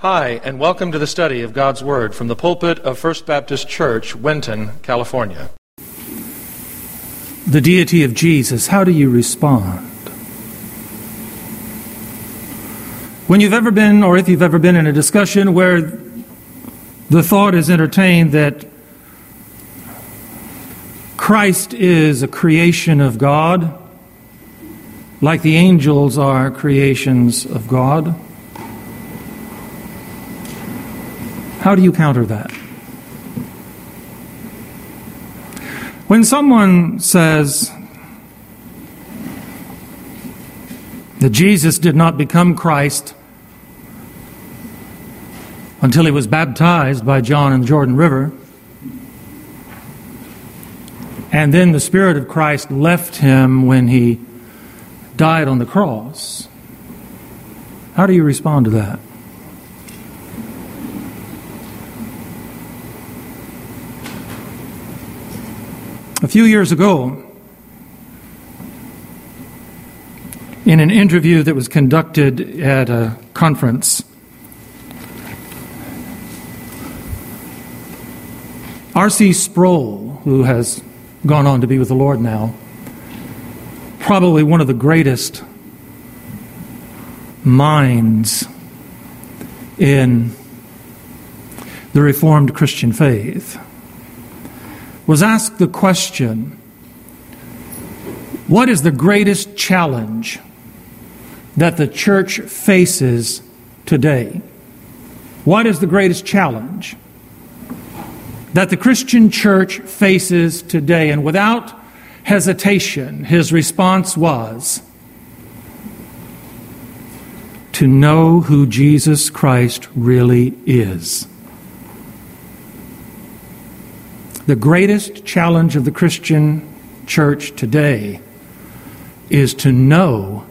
Hi, and welcome to the study of God's Word from the pulpit of First Baptist Church, Winton, California. The deity of Jesus, how do you respond? When you've ever been, or if you've ever been in a discussion where the thought is entertained that Christ is a creation of God, like the angels are creations of God, How do you counter that? When someone says that Jesus did not become Christ until he was baptized by John in the Jordan River, and then the Spirit of Christ left him when he died on the cross, how do you respond to that? A few years ago, in an interview that was conducted at a conference, R.C. Sproul, who has gone on to be with the Lord now, probably one of the greatest minds in the Reformed Christian faith was asked the question What is the greatest challenge that the church faces today? What is the greatest challenge that the Christian church faces today? And without hesitation, his response was to know who Jesus Christ really is. The greatest challenge of the Christian church today is to know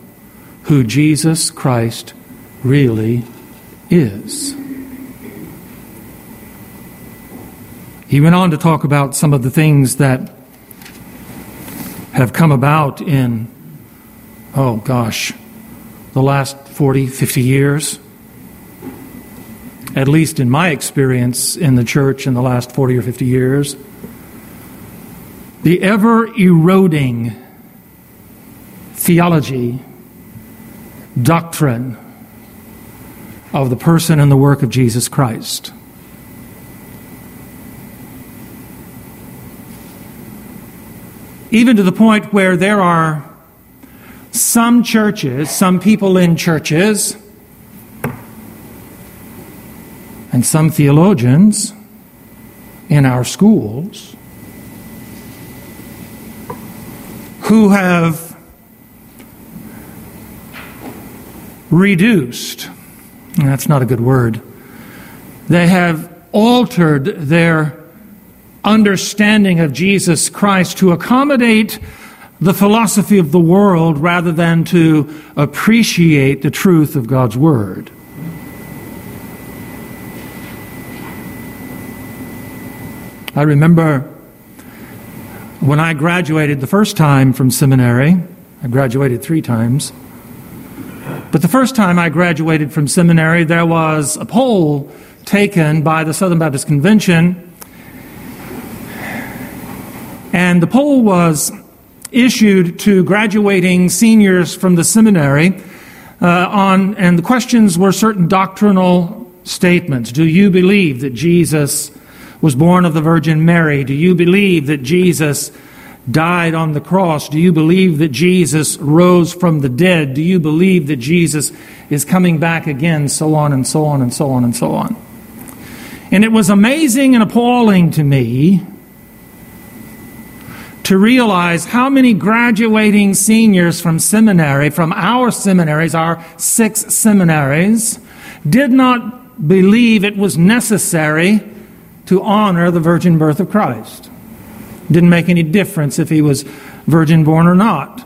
who Jesus Christ really is. He went on to talk about some of the things that have come about in, oh gosh, the last 40, 50 years at least in my experience in the church in the last 40 or 50 years, the ever eroding theology, doctrine of the person and the work of Jesus Christ. Even to the point where there are some churches, some people in churches, and some theologians in our schools who have reduced, that's not a good word, they have altered their understanding of Jesus Christ to accommodate the philosophy of the world rather than to appreciate the truth of God's Word. I remember when I graduated the first time from seminary, I graduated three times. But the first time I graduated from seminary, there was a poll taken by the Southern Baptist Convention. And the poll was issued to graduating seniors from the seminary uh, on, and the questions were certain doctrinal statements. Do you believe that Jesus was born of the Virgin Mary? Do you believe that Jesus died on the cross? Do you believe that Jesus rose from the dead? Do you believe that Jesus is coming back again? So on and so on and so on and so on. And it was amazing and appalling to me to realize how many graduating seniors from seminary, from our seminaries, our six seminaries, did not believe it was necessary to honor the virgin birth of Christ. Didn't make any difference if he was virgin born or not.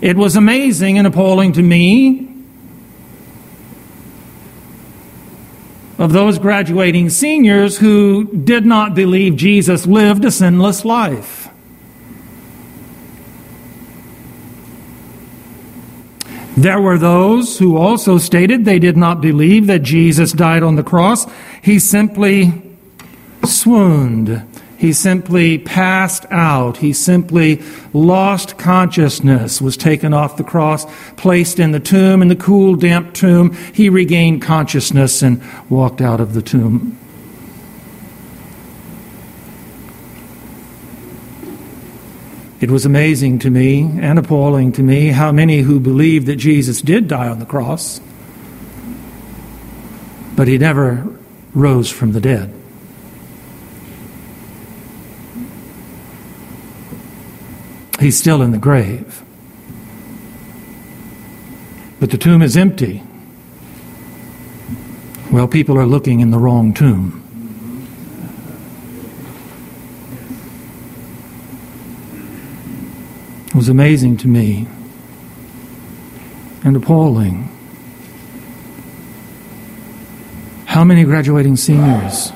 It was amazing and appalling to me of those graduating seniors who did not believe Jesus lived a sinless life. There were those who also stated they did not believe that Jesus died on the cross. He simply swooned. He simply passed out. He simply lost consciousness, was taken off the cross, placed in the tomb, in the cool, damp tomb. He regained consciousness and walked out of the tomb. It was amazing to me and appalling to me how many who believed that Jesus did die on the cross, but he never rose from the dead. He's still in the grave. But the tomb is empty. Well, people are looking in the wrong tomb. Was amazing to me and appalling. How many graduating seniors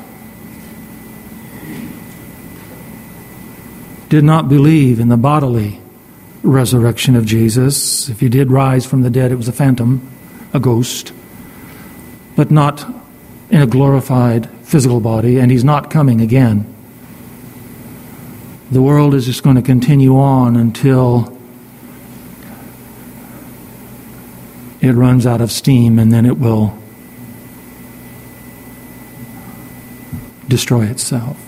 did not believe in the bodily resurrection of Jesus? If he did rise from the dead, it was a phantom, a ghost, but not in a glorified physical body, and he's not coming again the world is just going to continue on until it runs out of steam and then it will destroy itself.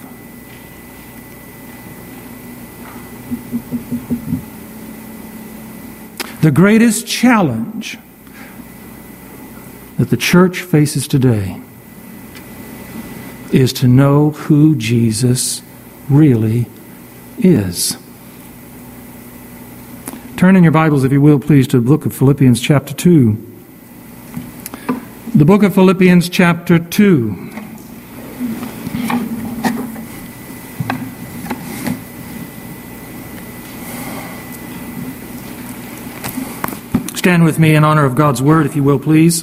The greatest challenge that the church faces today is to know who Jesus really is. Turn in your Bibles, if you will, please, to the book of Philippians, chapter 2. The book of Philippians, chapter 2. Stand with me in honor of God's word, if you will, please.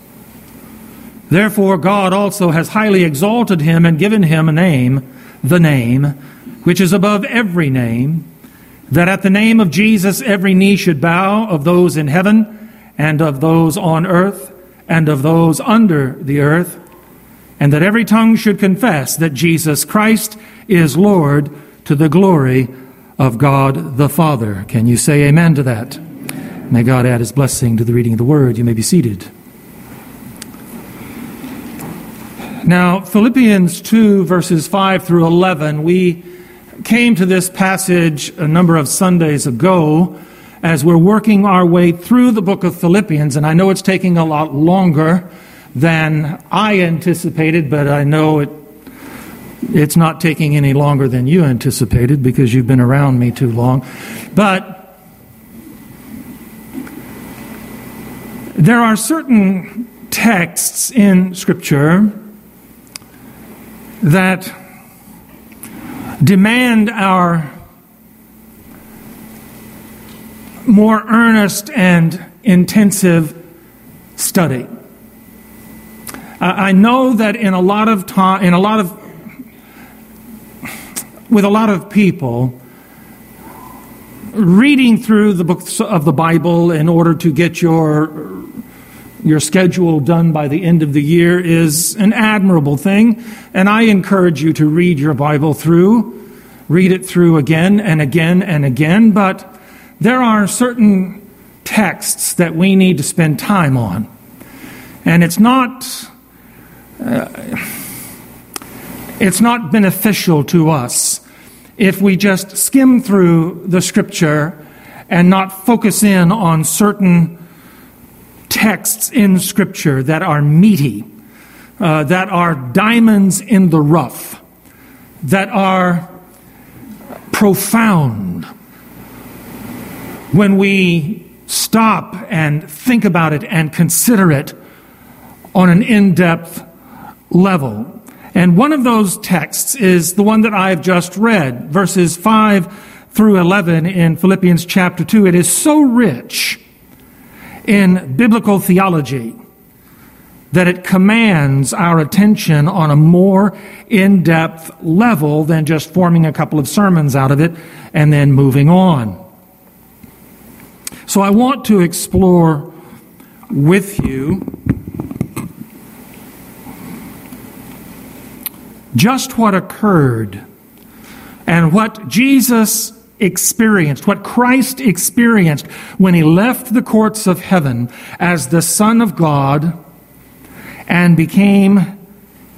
Therefore, God also has highly exalted him and given him a name, the name, which is above every name, that at the name of Jesus every knee should bow of those in heaven, and of those on earth, and of those under the earth, and that every tongue should confess that Jesus Christ is Lord to the glory of God the Father. Can you say amen to that? May God add his blessing to the reading of the word. You may be seated. Now, Philippians 2, verses 5 through 11, we came to this passage a number of Sundays ago as we're working our way through the book of Philippians, and I know it's taking a lot longer than I anticipated, but I know it, it's not taking any longer than you anticipated because you've been around me too long. But there are certain texts in Scripture that demand our more earnest and intensive study. I know that in a lot of time, in a lot of, with a lot of people, reading through the books of the Bible in order to get your your schedule done by the end of the year is an admirable thing, and I encourage you to read your Bible through, read it through again and again and again, but there are certain texts that we need to spend time on. And it's not uh, it's not beneficial to us if we just skim through the scripture and not focus in on certain texts in Scripture that are meaty, uh, that are diamonds in the rough, that are profound, when we stop and think about it and consider it on an in depth level. And one of those texts is the one that I've just read, verses 5 through 11 in Philippians chapter 2. It is so rich in biblical theology that it commands our attention on a more in depth level than just forming a couple of sermons out of it and then moving on. So I want to explore with you just what occurred and what Jesus experienced, what Christ experienced when he left the courts of heaven as the Son of God and became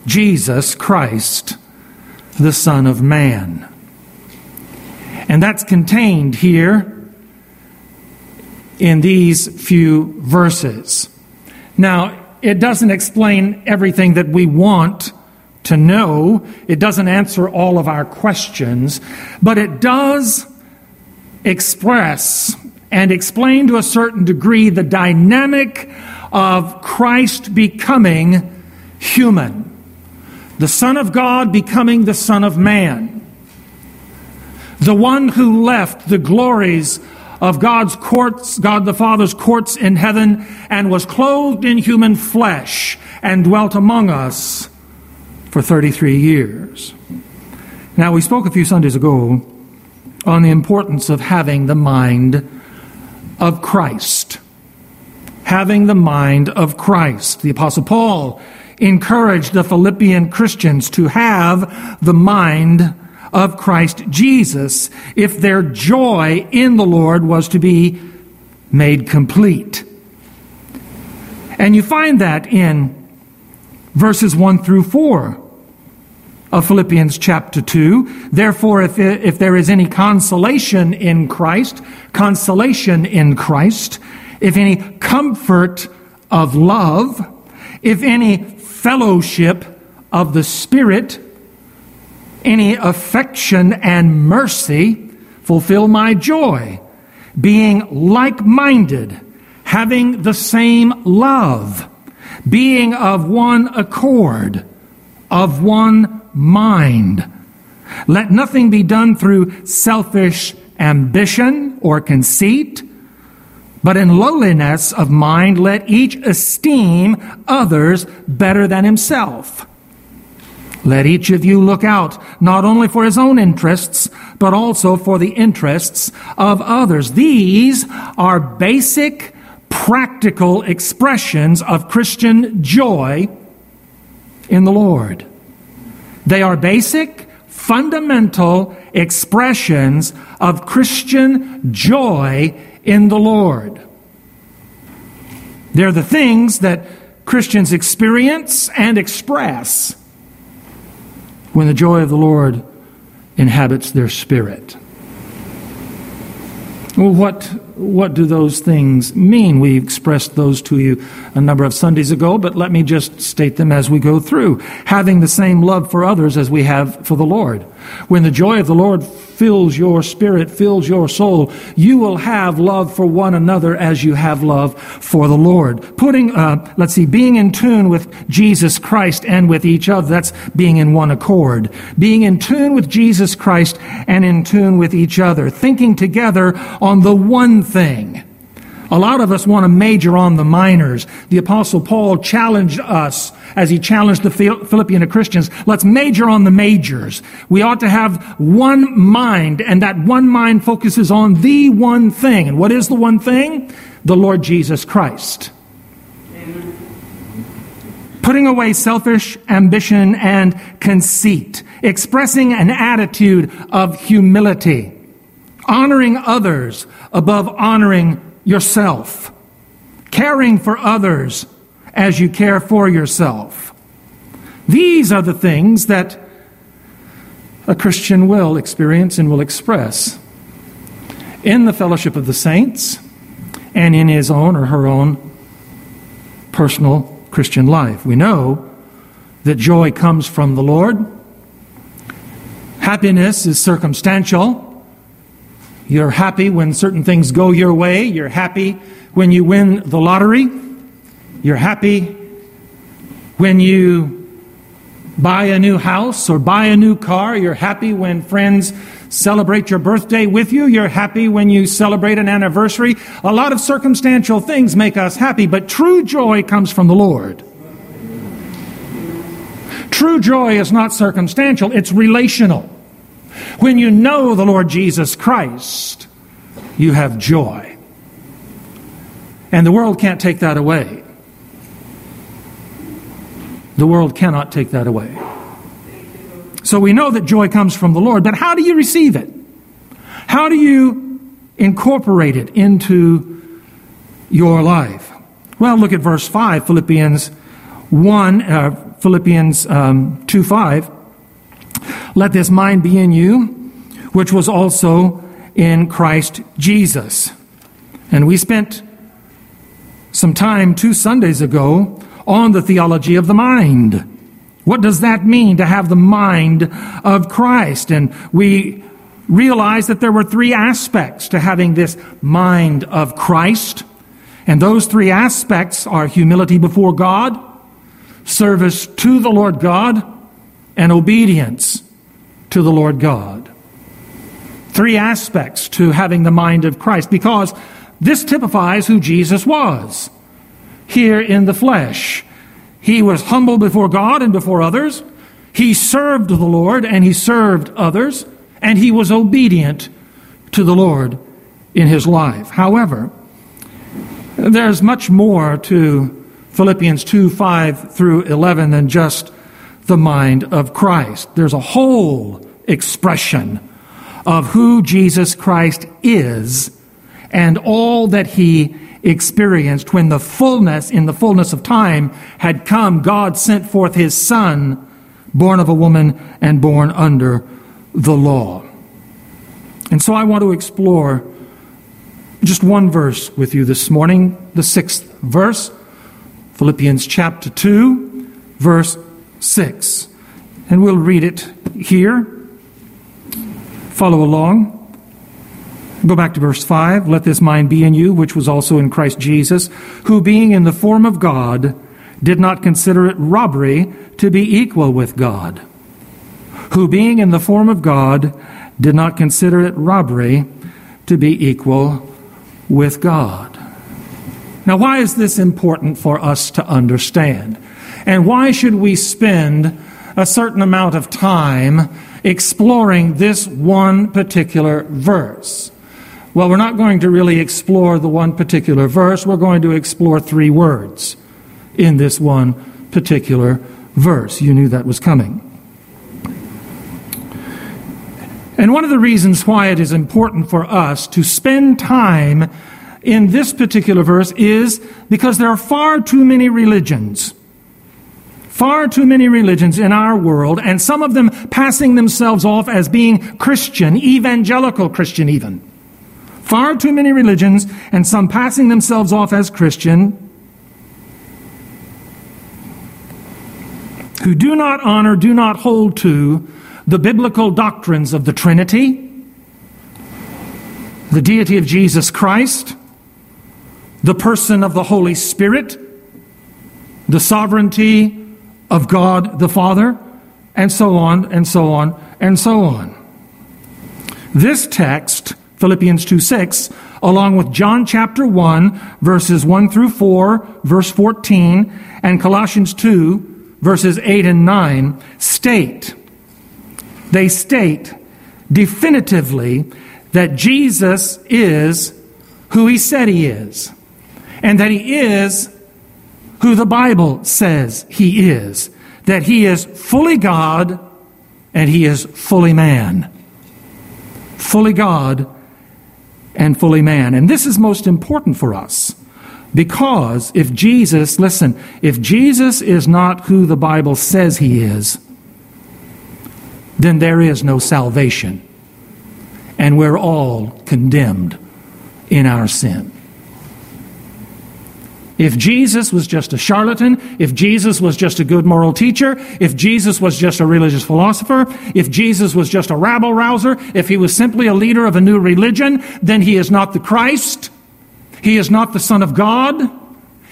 Jesus Christ, the Son of Man. And that's contained here in these few verses. Now, it doesn't explain everything that we want to know. It doesn't answer all of our questions, but it does express and explain to a certain degree the dynamic of Christ becoming human. The Son of God becoming the Son of Man. The one who left the glories of God's courts, God the Father's courts in heaven, and was clothed in human flesh and dwelt among us for 33 years. Now, we spoke a few Sundays ago on the importance of having the mind of Christ. Having the mind of Christ. The Apostle Paul encouraged the Philippian Christians to have the mind of Christ Jesus if their joy in the Lord was to be made complete. And you find that in verses 1 through 4 of Philippians chapter 2. Therefore, if, if there is any consolation in Christ, consolation in Christ, if any comfort of love, if any fellowship of the Spirit, any affection and mercy, fulfill my joy, being like minded, having the same love, being of one accord, of one mind. Let nothing be done through selfish ambition or conceit, but in lowliness of mind let each esteem others better than himself. Let each of you look out not only for his own interests, but also for the interests of others. These are basic, practical expressions of Christian joy in the Lord. They are basic, fundamental expressions of Christian joy in the Lord. They're the things that Christians experience and express when the joy of the Lord inhabits their spirit. Well, what, what do those things mean? We expressed those to you a number of Sundays ago, but let me just state them as we go through. Having the same love for others as we have for the Lord. When the joy of the Lord fills your spirit, fills your soul, you will have love for one another as you have love for the Lord. Putting, uh, let's see, being in tune with Jesus Christ and with each other, that's being in one accord. Being in tune with Jesus Christ and in tune with each other. Thinking together on the one thing. A lot of us want to major on the minors. The Apostle Paul challenged us as he challenged the Philippian Christians. Let's major on the majors. We ought to have one mind, and that one mind focuses on the one thing. And what is the one thing? The Lord Jesus Christ. Putting away selfish ambition and conceit, expressing an attitude of humility, honoring others above honoring yourself, caring for others as you care for yourself. These are the things that a Christian will experience and will express in the fellowship of the saints and in his own or her own personal Christian life. We know that joy comes from the Lord. Happiness is circumstantial. You're happy when certain things go your way. You're happy when you win the lottery. You're happy when you buy a new house or buy a new car. You're happy when friends celebrate your birthday with you. You're happy when you celebrate an anniversary. A lot of circumstantial things make us happy, but true joy comes from the Lord. True joy is not circumstantial, it's relational. When you know the Lord Jesus Christ, you have joy. And the world can't take that away. The world cannot take that away. So we know that joy comes from the Lord, but how do you receive it? How do you incorporate it into your life? Well, look at verse 5, Philippians 1, uh, Philippians um, 2 5. Let this mind be in you, which was also in Christ Jesus. And we spent some time two Sundays ago on the theology of the mind. What does that mean to have the mind of Christ? And we realized that there were three aspects to having this mind of Christ. And those three aspects are humility before God, service to the Lord God, and obedience to the Lord God. Three aspects to having the mind of Christ because this typifies who Jesus was here in the flesh. He was humble before God and before others. He served the Lord and he served others, and he was obedient to the Lord in his life. However, there's much more to Philippians 2 5 through 11 than just the mind of Christ. There's a whole expression of who Jesus Christ is and all that he experienced when the fullness, in the fullness of time, had come. God sent forth his Son, born of a woman and born under the law. And so I want to explore just one verse with you this morning, the sixth verse, Philippians chapter 2, verse 6. And we'll read it here. Follow along. Go back to verse 5. Let this mind be in you, which was also in Christ Jesus, who being in the form of God, did not consider it robbery to be equal with God. Who being in the form of God, did not consider it robbery to be equal with God. Now, why is this important for us to understand? And why should we spend a certain amount of time exploring this one particular verse? Well, we're not going to really explore the one particular verse. We're going to explore three words in this one particular verse. You knew that was coming. And one of the reasons why it is important for us to spend time in this particular verse is because there are far too many religions. Far too many religions in our world, and some of them passing themselves off as being Christian, evangelical Christian even. Far too many religions, and some passing themselves off as Christian, who do not honor, do not hold to the biblical doctrines of the Trinity, the deity of Jesus Christ, the person of the Holy Spirit, the sovereignty of God the Father, and so on, and so on, and so on. This text Philippians 2 6, along with John chapter 1, verses 1 through 4, verse 14, and Colossians 2, verses 8 and 9, state, they state definitively that Jesus is who he said he is, and that he is who the Bible says he is, that he is fully God and he is fully man. Fully God and fully man. And this is most important for us because if Jesus, listen, if Jesus is not who the Bible says he is, then there is no salvation. And we're all condemned in our sin. If Jesus was just a charlatan, if Jesus was just a good moral teacher, if Jesus was just a religious philosopher, if Jesus was just a rabble rouser, if he was simply a leader of a new religion, then he is not the Christ. He is not the Son of God.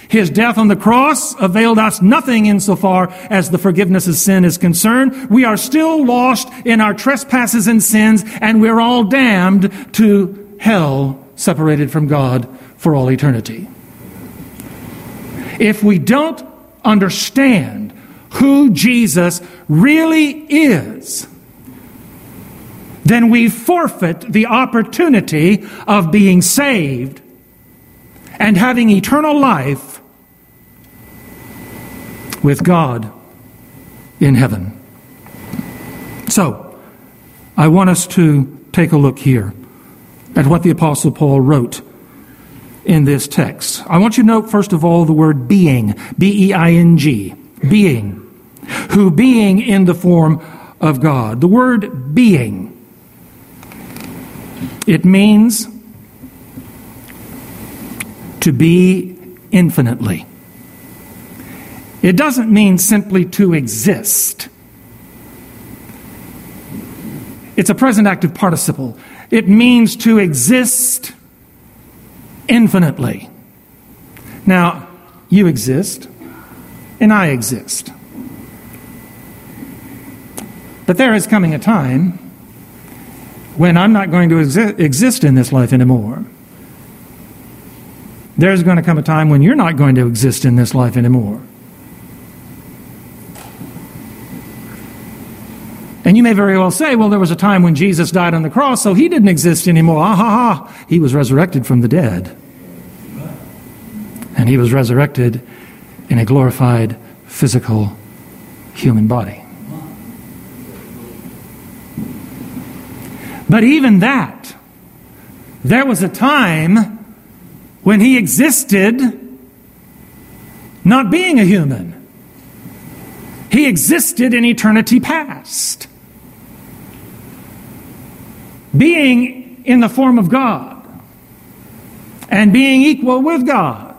His death on the cross availed us nothing insofar as the forgiveness of sin is concerned. We are still lost in our trespasses and sins, and we're all damned to hell, separated from God for all eternity. If we don't understand who Jesus really is, then we forfeit the opportunity of being saved and having eternal life with God in heaven. So, I want us to take a look here at what the Apostle Paul wrote in this text. I want you to note, first of all, the word being, B E I N G, being, who being in the form of God. The word being, it means to be infinitely. It doesn't mean simply to exist. It's a present active participle. It means to exist infinitely. Now, you exist, and I exist. But there is coming a time when I'm not going to exi- exist in this life anymore. There's going to come a time when you're not going to exist in this life anymore. And you may very well say, well, there was a time when Jesus died on the cross, so he didn't exist anymore. Ah ha ha. He was resurrected from the dead. And he was resurrected in a glorified physical human body. But even that, there was a time when he existed not being a human. He existed in eternity past being in the form of God and being equal with God.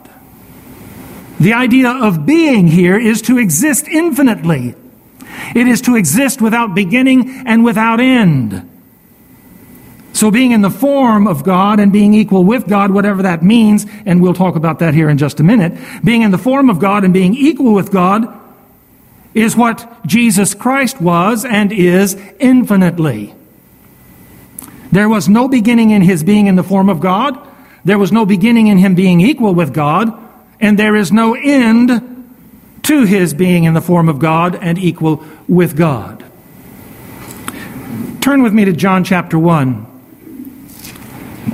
The idea of being here is to exist infinitely. It is to exist without beginning and without end. So being in the form of God and being equal with God, whatever that means, and we'll talk about that here in just a minute, being in the form of God and being equal with God is what Jesus Christ was and is infinitely. There was no beginning in his being in the form of God. There was no beginning in him being equal with God. And there is no end to his being in the form of God and equal with God. Turn with me to John chapter 1.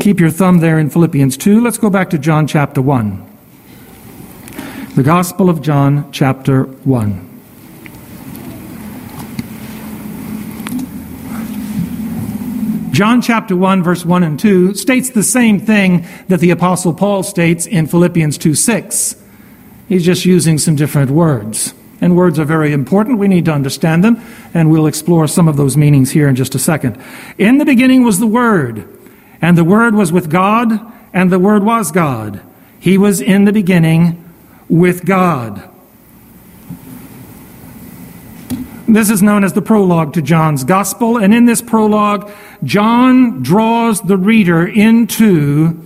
Keep your thumb there in Philippians 2. Let's go back to John chapter 1. The Gospel of John chapter 1. John chapter 1 verse 1 and 2 states the same thing that the apostle Paul states in Philippians 2 6. He's just using some different words. And words are very important. We need to understand them, and we'll explore some of those meanings here in just a second. In the beginning was the Word, and the Word was with God, and the Word was God. He was in the beginning with God. This is known as the prologue to John's Gospel, and in this prologue, John draws the reader into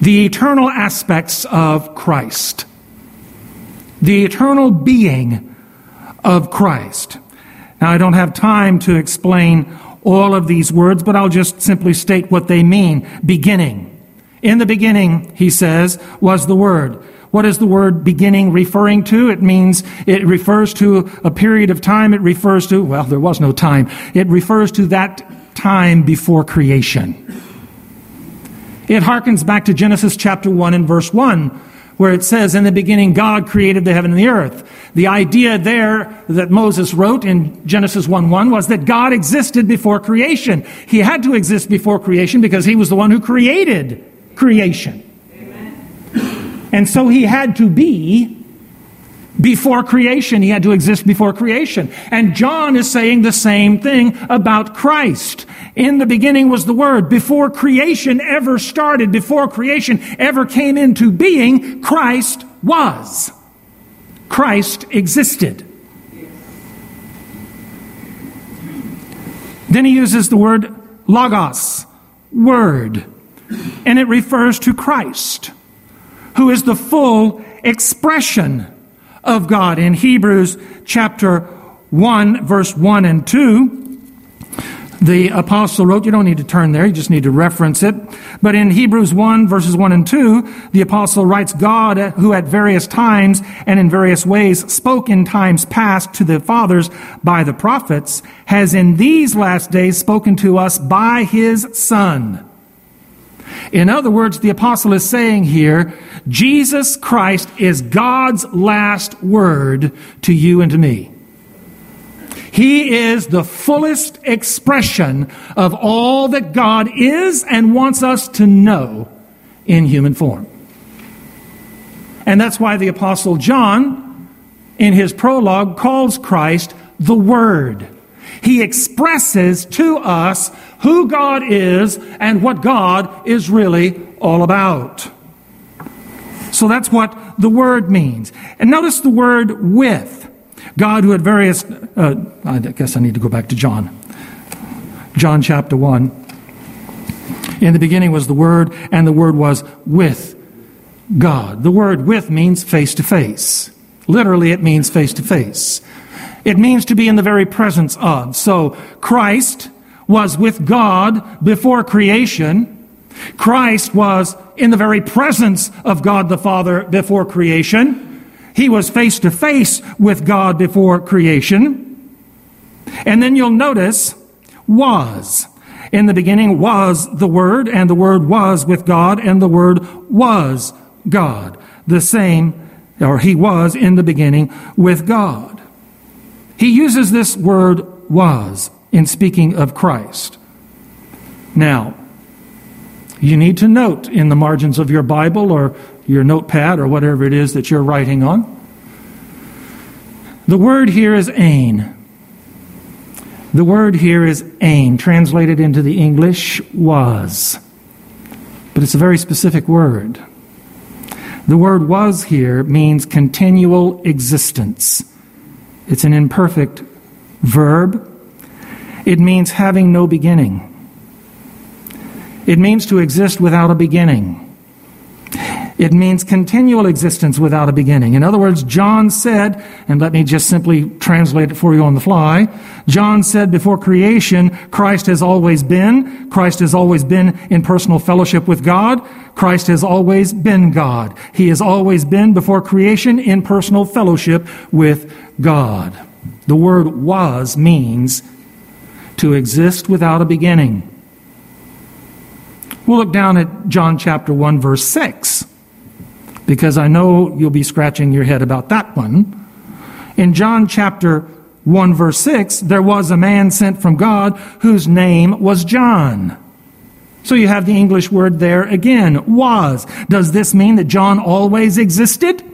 the eternal aspects of Christ, the eternal being of Christ. Now, I don't have time to explain all of these words, but I'll just simply state what they mean. Beginning. In the beginning, he says, was the Word. What is the word beginning referring to? It means it refers to a period of time. It refers to, well, there was no time. It refers to that time before creation. It harkens back to Genesis chapter 1 and verse 1, where it says, In the beginning, God created the heaven and the earth. The idea there that Moses wrote in Genesis 1 1 was that God existed before creation. He had to exist before creation because he was the one who created creation. And so he had to be before creation. He had to exist before creation. And John is saying the same thing about Christ. In the beginning was the Word. Before creation ever started, before creation ever came into being, Christ was. Christ existed. Then he uses the word logos, word, and it refers to Christ, who is the full expression of God. In Hebrews chapter 1, verse 1 and 2, the apostle wrote, you don't need to turn there, you just need to reference it. But in Hebrews 1 verses 1 and 2, the apostle writes, God, uh, who at various times and in various ways spoke in times past to the fathers by the prophets, has in these last days spoken to us by his son. In other words, the apostle is saying here, Jesus Christ is God's last word to you and to me. He is the fullest expression of all that God is and wants us to know in human form. And that's why the Apostle John, in his prologue, calls Christ the Word. He expresses to us who God is and what God is really all about. So that's what the Word means. And notice the word with. God, who at various, uh, I guess I need to go back to John. John chapter 1. In the beginning was the Word, and the Word was with God. The word with means face to face. Literally, it means face to face. It means to be in the very presence of. So, Christ was with God before creation. Christ was in the very presence of God the Father before creation. He was face to face with God before creation. And then you'll notice was. In the beginning was the Word, and the Word was with God, and the Word was God. The same, or He was in the beginning with God. He uses this word was in speaking of Christ. Now, you need to note in the margins of your Bible or your notepad or whatever it is that you're writing on. The word here is ain. The word here is ain, translated into the English was. But it's a very specific word. The word was here means continual existence. It's an imperfect verb. It means having no beginning. It means to exist without a beginning. It means continual existence without a beginning. In other words, John said, and let me just simply translate it for you on the fly. John said before creation, Christ has always been. Christ has always been in personal fellowship with God. Christ has always been God. He has always been before creation in personal fellowship with God. The word was means to exist without a beginning. We'll look down at John chapter 1 verse 6 because I know you'll be scratching your head about that one. In John chapter 1 verse 6, there was a man sent from God whose name was John. So you have the English word there again, was. Does this mean that John always existed?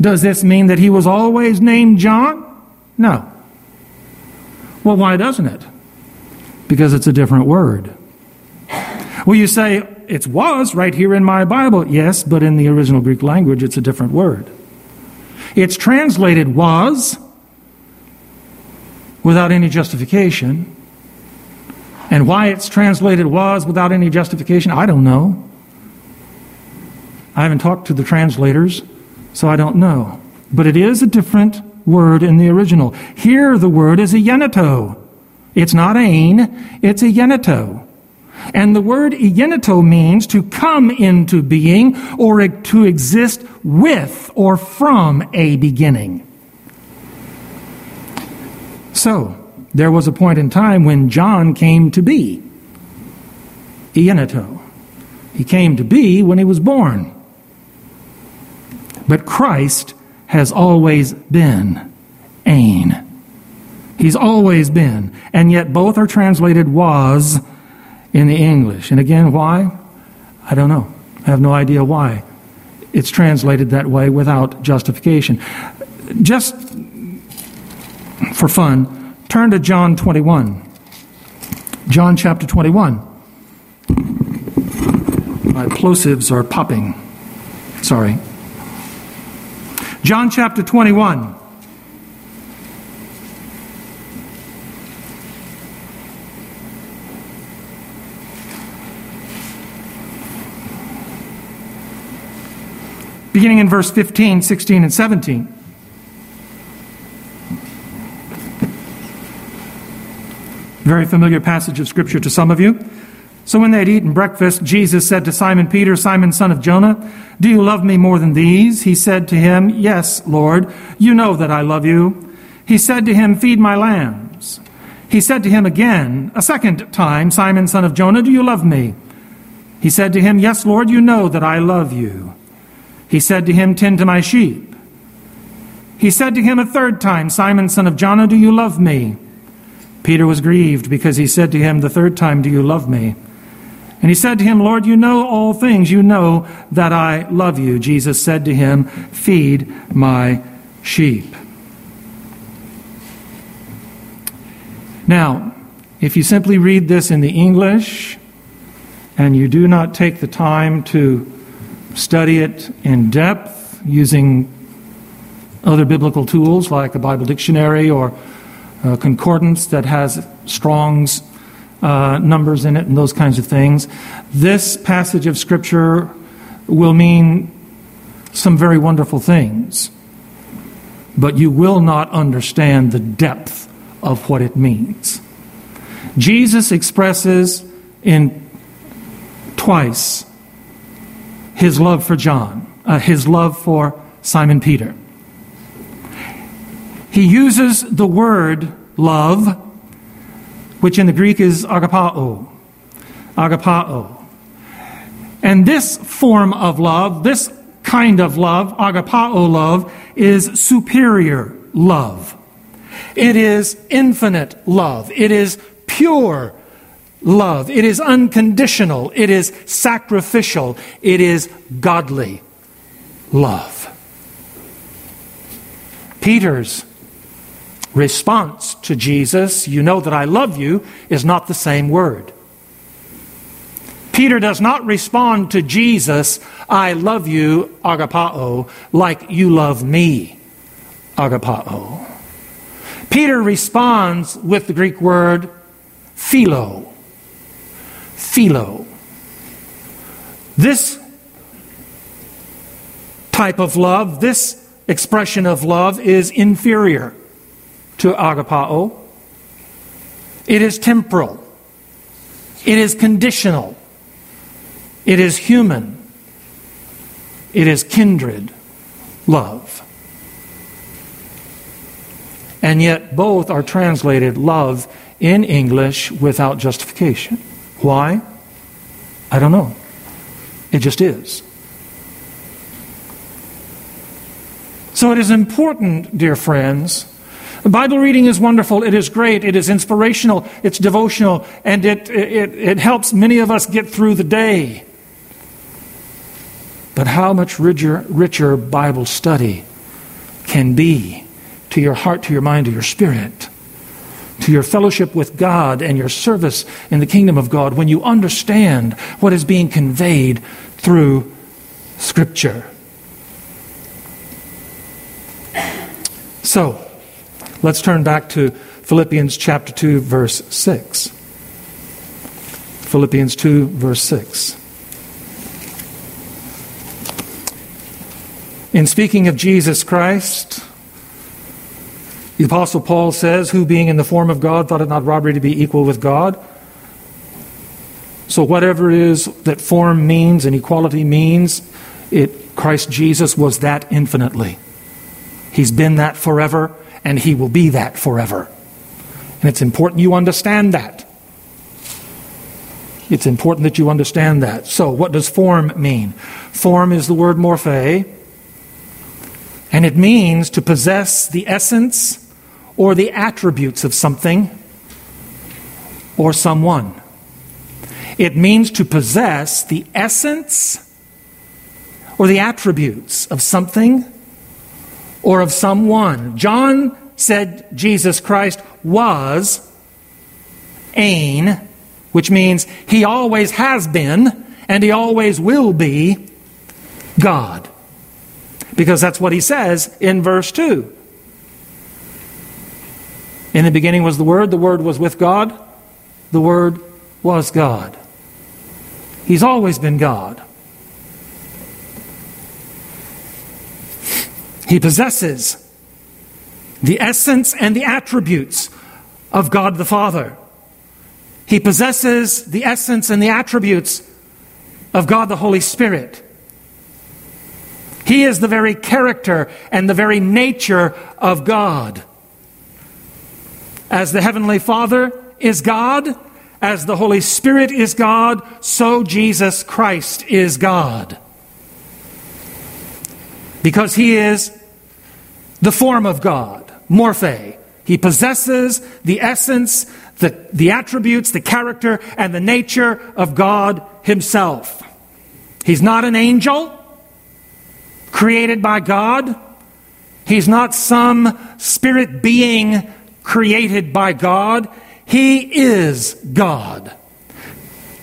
Does this mean that he was always named John? No. Well, why doesn't it? Because it's a different word. Well, you say, it was right here in my Bible. Yes, but in the original Greek language, it's a different word. It's translated was without any justification. And why it's translated was without any justification, I don't know. I haven't talked to the translators, so I don't know. But it is a different word in the original. Here, the word is a egeneto. It's not ain, it's a egeneto. And the word egeneto means to come into being or to exist with or from a beginning. So, there was a point in time when John came to be. Egeneto. He came to be when he was born. But Christ has always been Ain. He's always been. And yet both are translated was in the English. And again, why? I don't know. I have no idea why. It's translated that way without justification. Just for fun, turn to John 21. John chapter 21. My plosives are popping. Sorry. John chapter 21. Beginning in verse 15, 16, and 17. Very familiar passage of Scripture to some of you. So when they had eaten breakfast, Jesus said to Simon Peter, Simon, son of Jonah, Do you love me more than these? He said to him, Yes, Lord, you know that I love you. He said to him, Feed my lambs. He said to him again, a second time, Simon, son of Jonah, do you love me? He said to him, Yes, Lord, you know that I love you. He said to him, Tend to my sheep. He said to him a third time, Simon, son of Jonah, do you love me? Peter was grieved because he said to him the third time, Do you love me? And he said to him, Lord, you know all things. You know that I love you. Jesus said to him, Feed my sheep. Now, if you simply read this in the English and you do not take the time to study it in depth using other biblical tools like a Bible dictionary or uh, concordance that has Strong's uh, numbers in it and those kinds of things. This passage of Scripture will mean some very wonderful things, but you will not understand the depth of what it means. Jesus expresses in twice his love for John, uh, his love for Simon Peter. He uses the word love, which in the Greek is agapao. Agapao. And this form of love, this kind of love, agapao love, is superior love. It is infinite love. It is pure love. It is unconditional. It is sacrificial. It is godly love. Peter's response to Jesus, you know that I love you, is not the same word. Peter does not respond to Jesus, I love you, agapao, like you love me, agapao. Peter responds with the Greek word philo. Philo. This type of love, this expression of love is inferior to agapao. It is temporal. It is conditional. It is human. It is kindred love. And yet, both are translated love in English without justification. Why? I don't know. It just is. So it is important, dear friends, Bible reading is wonderful. It is great. It is inspirational. It's devotional. And it, it, it helps many of us get through the day. But how much richer, richer Bible study can be to your heart, to your mind, to your spirit, to your fellowship with God and your service in the kingdom of God when you understand what is being conveyed through Scripture. So, Let's turn back to Philippians chapter 2, verse 6. Philippians 2, verse 6. In speaking of Jesus Christ, the Apostle Paul says, Who being in the form of God thought it not robbery to be equal with God. So, whatever it is that form means and equality means, it, Christ Jesus was that infinitely. He's been that forever and He will be that forever. And it's important you understand that. It's important that you understand that. So, what does form mean? Form is the word morphe, and it means to possess the essence or the attributes of something or someone. It means to possess the essence or the attributes of something or of someone. John said Jesus Christ was ein which means he always has been and he always will be God. Because that's what he says in verse 2. In the beginning was the Word, the Word was with God, the Word was God. He's always been God. He possesses the essence and the attributes of God the Father. He possesses the essence and the attributes of God the Holy Spirit. He is the very character and the very nature of God. As the Heavenly Father is God, as the Holy Spirit is God, so Jesus Christ is God. Because He is the form of God, morphe. He possesses the essence, the, the attributes, the character, and the nature of God Himself. He's not an angel created by God. He's not some spirit being created by God. He is God.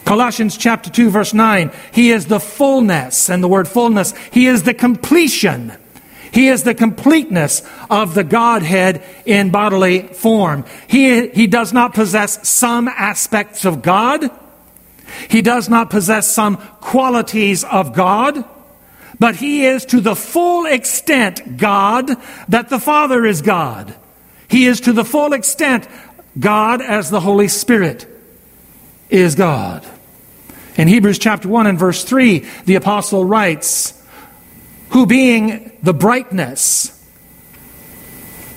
Colossians chapter 2 verse 9, He is the fullness, and the word fullness, He is the completion. He is the completeness of the Godhead in bodily form. He, he does not possess some aspects of God. He does not possess some qualities of God. But he is to the full extent God that the Father is God. He is to the full extent God as the Holy Spirit is God. In Hebrews chapter 1 and verse 3, the apostle writes, Who being the brightness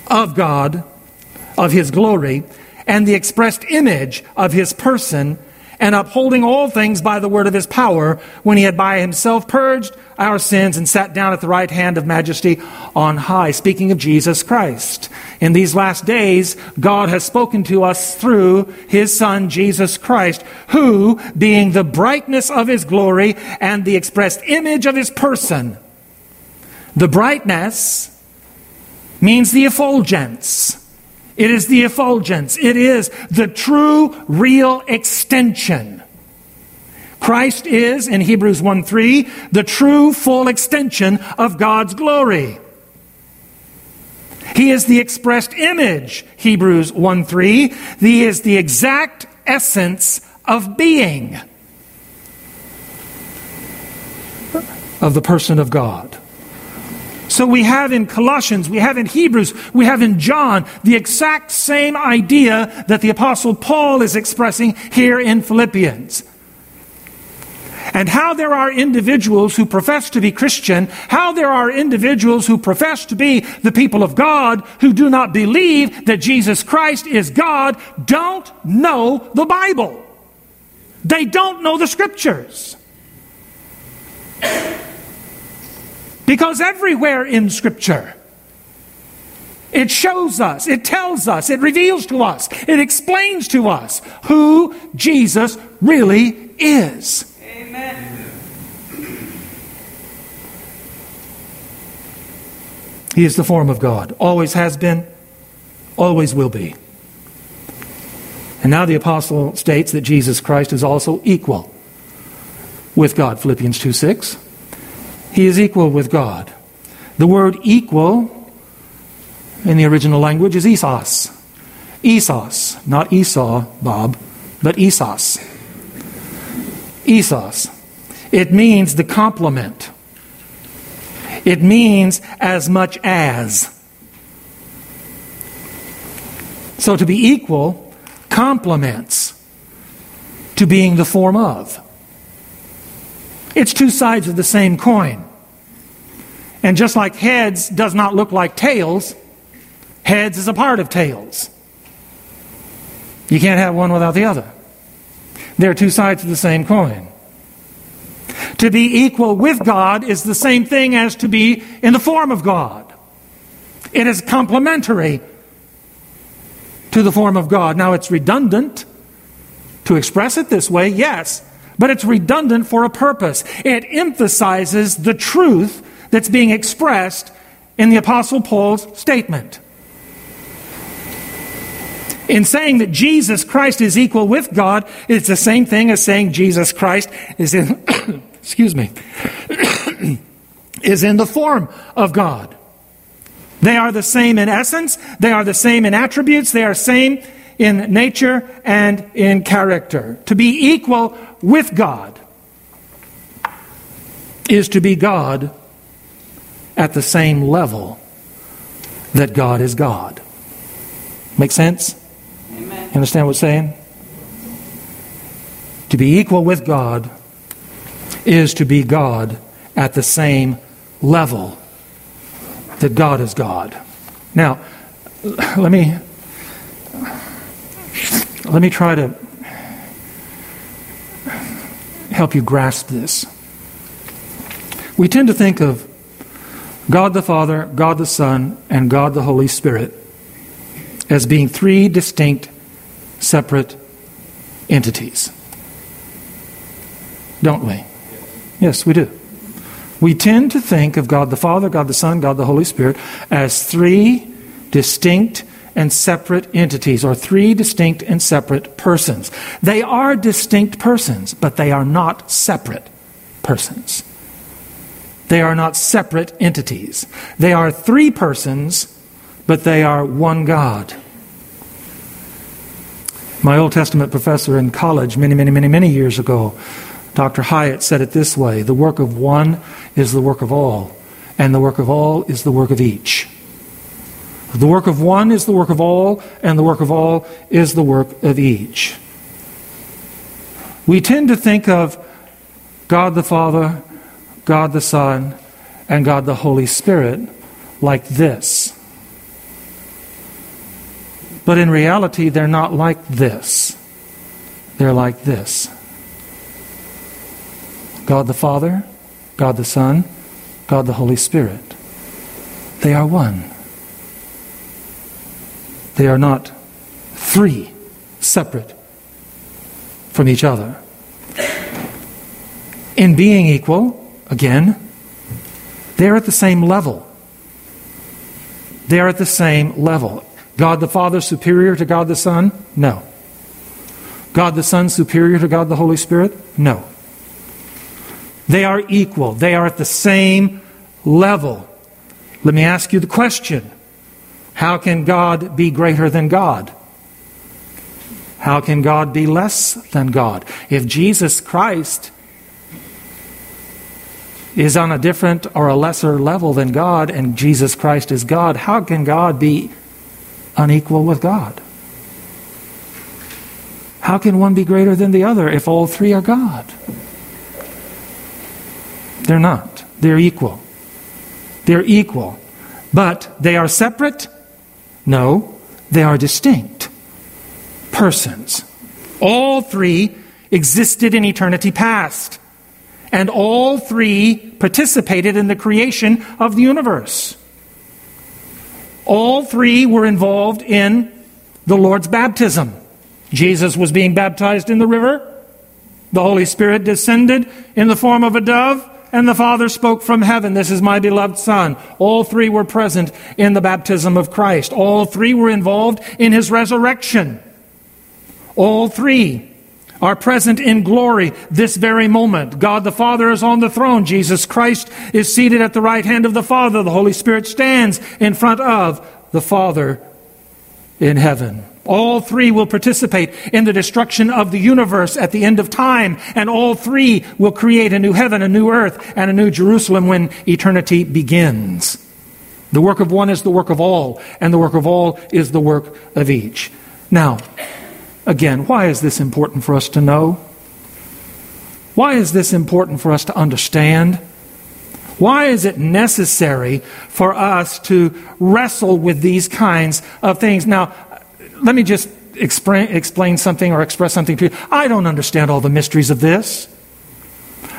of God, of his glory, and the expressed image of his person, and upholding all things by the word of his power, when he had by himself purged our sins and sat down at the right hand of majesty on high. Speaking of Jesus Christ. In these last days, God has spoken to us through his Son, Jesus Christ, who, being the brightness of his glory and the expressed image of his person, the brightness means the effulgence. It is the effulgence. It is the true, real extension. Christ is, in Hebrews 1 3, the true, full extension of God's glory. He is the expressed image, Hebrews 1 3. He is the exact essence of being of the person of God. So we have in Colossians, we have in Hebrews, we have in John the exact same idea that the Apostle Paul is expressing here in Philippians. And how there are individuals who profess to be Christian, how there are individuals who profess to be the people of God who do not believe that Jesus Christ is God, don't know the Bible. They don't know the Scriptures. Because everywhere in Scripture, it shows us, it tells us, it reveals to us, it explains to us who Jesus really is. Amen. He is the form of God, always has been, always will be. And now the apostle states that Jesus Christ is also equal with God, Philippians 2 6. He is equal with God. The word equal in the original language is Isos. Isos, not Esau, Bob, but Isos. Isos. It means the complement. It means as much as. So to be equal complements to being the form of. It's two sides of the same coin. And just like heads does not look like tails, heads is a part of tails. You can't have one without the other. They're two sides of the same coin. To be equal with God is the same thing as to be in the form of God. It is complementary to the form of God. Now, it's redundant to express it this way, yes, but it's redundant for a purpose. It emphasizes the truth that's being expressed in the Apostle Paul's statement. In saying that Jesus Christ is equal with God, it's the same thing as saying Jesus Christ is in, excuse me, is in the form of God. They are the same in essence, they are the same in attributes, they are same in nature and in character. To be equal with God is to be God at the same level that God is God. Make sense? Amen. You understand what I'm saying? To be equal with God is to be God at the same level that God is God. Now, let me let me try to help you grasp this. We tend to think of God the Father, God the Son, and God the Holy Spirit as being three distinct, separate entities. Don't we? Yes, we do. We tend to think of God the Father, God the Son, God the Holy Spirit as three distinct and separate entities, or three distinct and separate persons. They are distinct persons, but they are not separate persons. They are not separate entities. They are three persons, but they are one God. My Old Testament professor in college, many, many, many, many years ago, Dr. Hyatt said it this way The work of one is the work of all, and the work of all is the work of each. The work of one is the work of all, and the work of all is the work of each. We tend to think of God the Father, God the Son, and God the Holy Spirit like this. But in reality, they're not like this. They're like this God the Father, God the Son, God the Holy Spirit. They are one. They are not three separate from each other. In being equal, again, they're at the same level. They're at the same level. God the Father superior to God the Son? No. God the Son superior to God the Holy Spirit? No. They are equal. They are at the same level. Let me ask you the question How can God be greater than God? How can God be less than God? If Jesus Christ is on a different or a lesser level than God and Jesus Christ is God, how can God be unequal with God? How can one be greater than the other if all three are God? They're not. They're equal. They're equal. But they are separate? No, they are distinct persons. All three existed in eternity past, and all three participated in the creation of the universe. All three were involved in the Lord's baptism. Jesus was being baptized in the river. The Holy Spirit descended in the form of a dove, and the Father spoke from heaven, This is my beloved Son. All three were present in the baptism of Christ. All three were involved in his resurrection. All three are present in glory this very moment. God the Father is on the throne. Jesus Christ is seated at the right hand of the Father. The Holy Spirit stands in front of the Father in heaven. All three will participate in the destruction of the universe at the end of time, and all three will create a new heaven, a new earth, and a new Jerusalem when eternity begins. The work of one is the work of all, and the work of all is the work of each. Now, Again, why is this important for us to know? Why is this important for us to understand? Why is it necessary for us to wrestle with these kinds of things? Now, let me just explain, explain something or express something to you. I don't understand all the mysteries of this.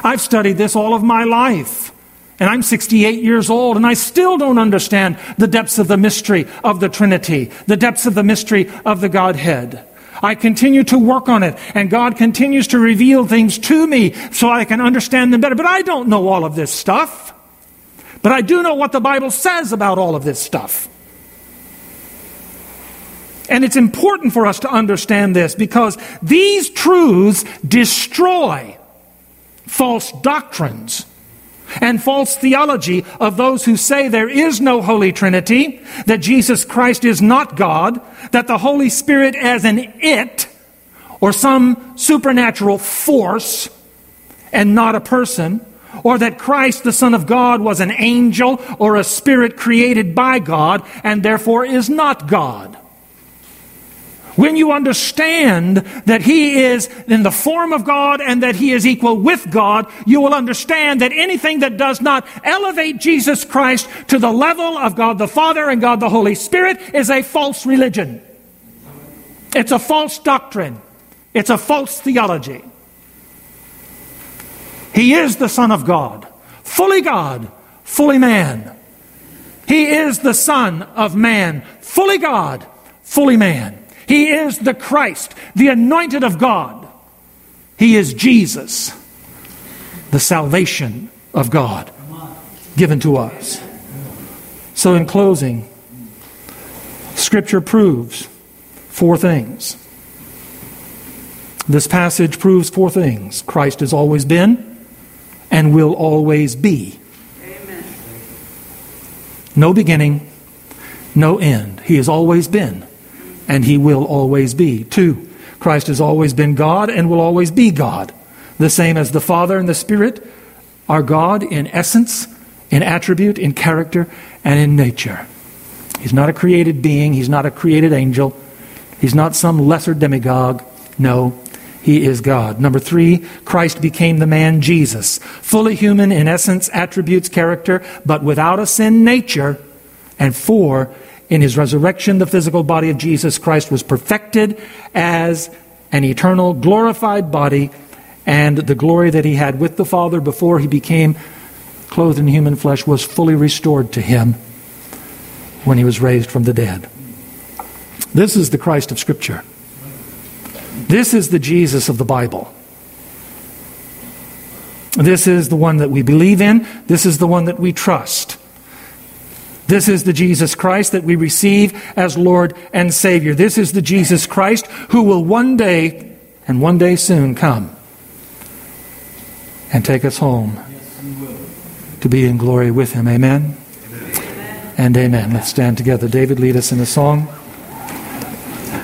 I've studied this all of my life. And I'm 68 years old, and I still don't understand the depths of the mystery of the Trinity, the depths of the mystery of the Godhead. I continue to work on it, and God continues to reveal things to me so I can understand them better. But I don't know all of this stuff. But I do know what the Bible says about all of this stuff. And it's important for us to understand this because these truths destroy false doctrines and false theology of those who say there is no Holy Trinity, that Jesus Christ is not God, that the Holy Spirit as an it or some supernatural force and not a person, or that Christ, the Son of God, was an angel or a spirit created by God and therefore is not God. When you understand that He is in the form of God and that He is equal with God, you will understand that anything that does not elevate Jesus Christ to the level of God the Father and God the Holy Spirit is a false religion. It's a false doctrine. It's a false theology. He is the Son of God, fully God, fully man. He is the Son of man, fully God, fully man. He is the Christ, the anointed of God. He is Jesus, the salvation of God given to us. So, in closing, Scripture proves four things. This passage proves four things Christ has always been and will always be. Amen. No beginning, no end. He has always been and he will always be. Two, Christ has always been God and will always be God, the same as the Father and the Spirit are God in essence, in attribute, in character, and in nature. He's not a created being, he's not a created angel, he's not some lesser demagogue. No, he is God. Number three, Christ became the man Jesus, fully human in essence, attributes, character, but without a sin nature. And four, in his resurrection, the physical body of Jesus Christ was perfected as an eternal, glorified body, and the glory that he had with the Father before he became clothed in human flesh was fully restored to him when he was raised from the dead. This is the Christ of Scripture. This is the Jesus of the Bible. This is the one that we believe in. This is the one that we trust. This is the Jesus Christ that we receive as Lord and Savior. This is the Jesus Christ who will one day, and one day soon, come and take us home to be in glory with Him. Amen? amen. And amen. Let's stand together. David, lead us in a song.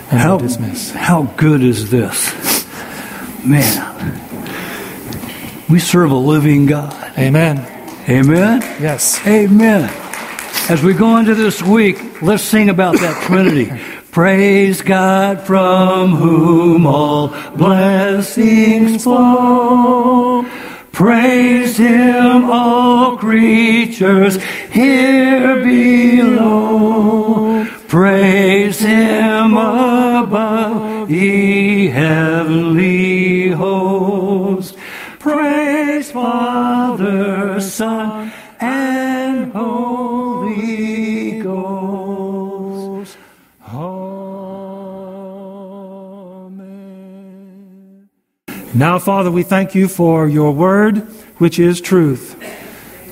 And how, we'll dismiss. How good is this? Man, we serve a living God. Amen. Amen? Yes. Amen. As we go into this week, let's sing about that Trinity. Praise God from whom all blessings flow. Praise Him, all creatures here below. Praise Him above, ye heavenly hosts. Praise Father, Son, and Now, Father, we thank you for your word, which is truth.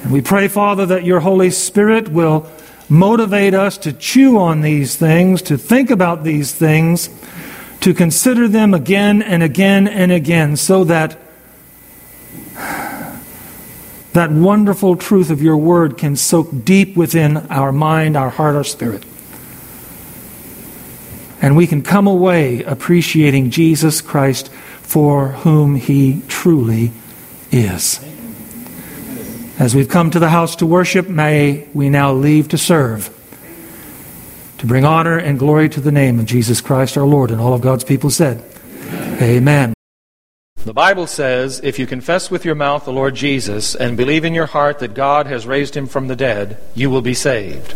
And we pray, Father, that your Holy Spirit will motivate us to chew on these things, to think about these things, to consider them again and again and again, so that that wonderful truth of your word can soak deep within our mind, our heart, our spirit. And we can come away appreciating Jesus Christ for whom he truly is. As we've come to the house to worship, may we now leave to serve, to bring honor and glory to the name of Jesus Christ our Lord. And all of God's people said, Amen. Amen. The Bible says, if you confess with your mouth the Lord Jesus and believe in your heart that God has raised him from the dead, you will be saved.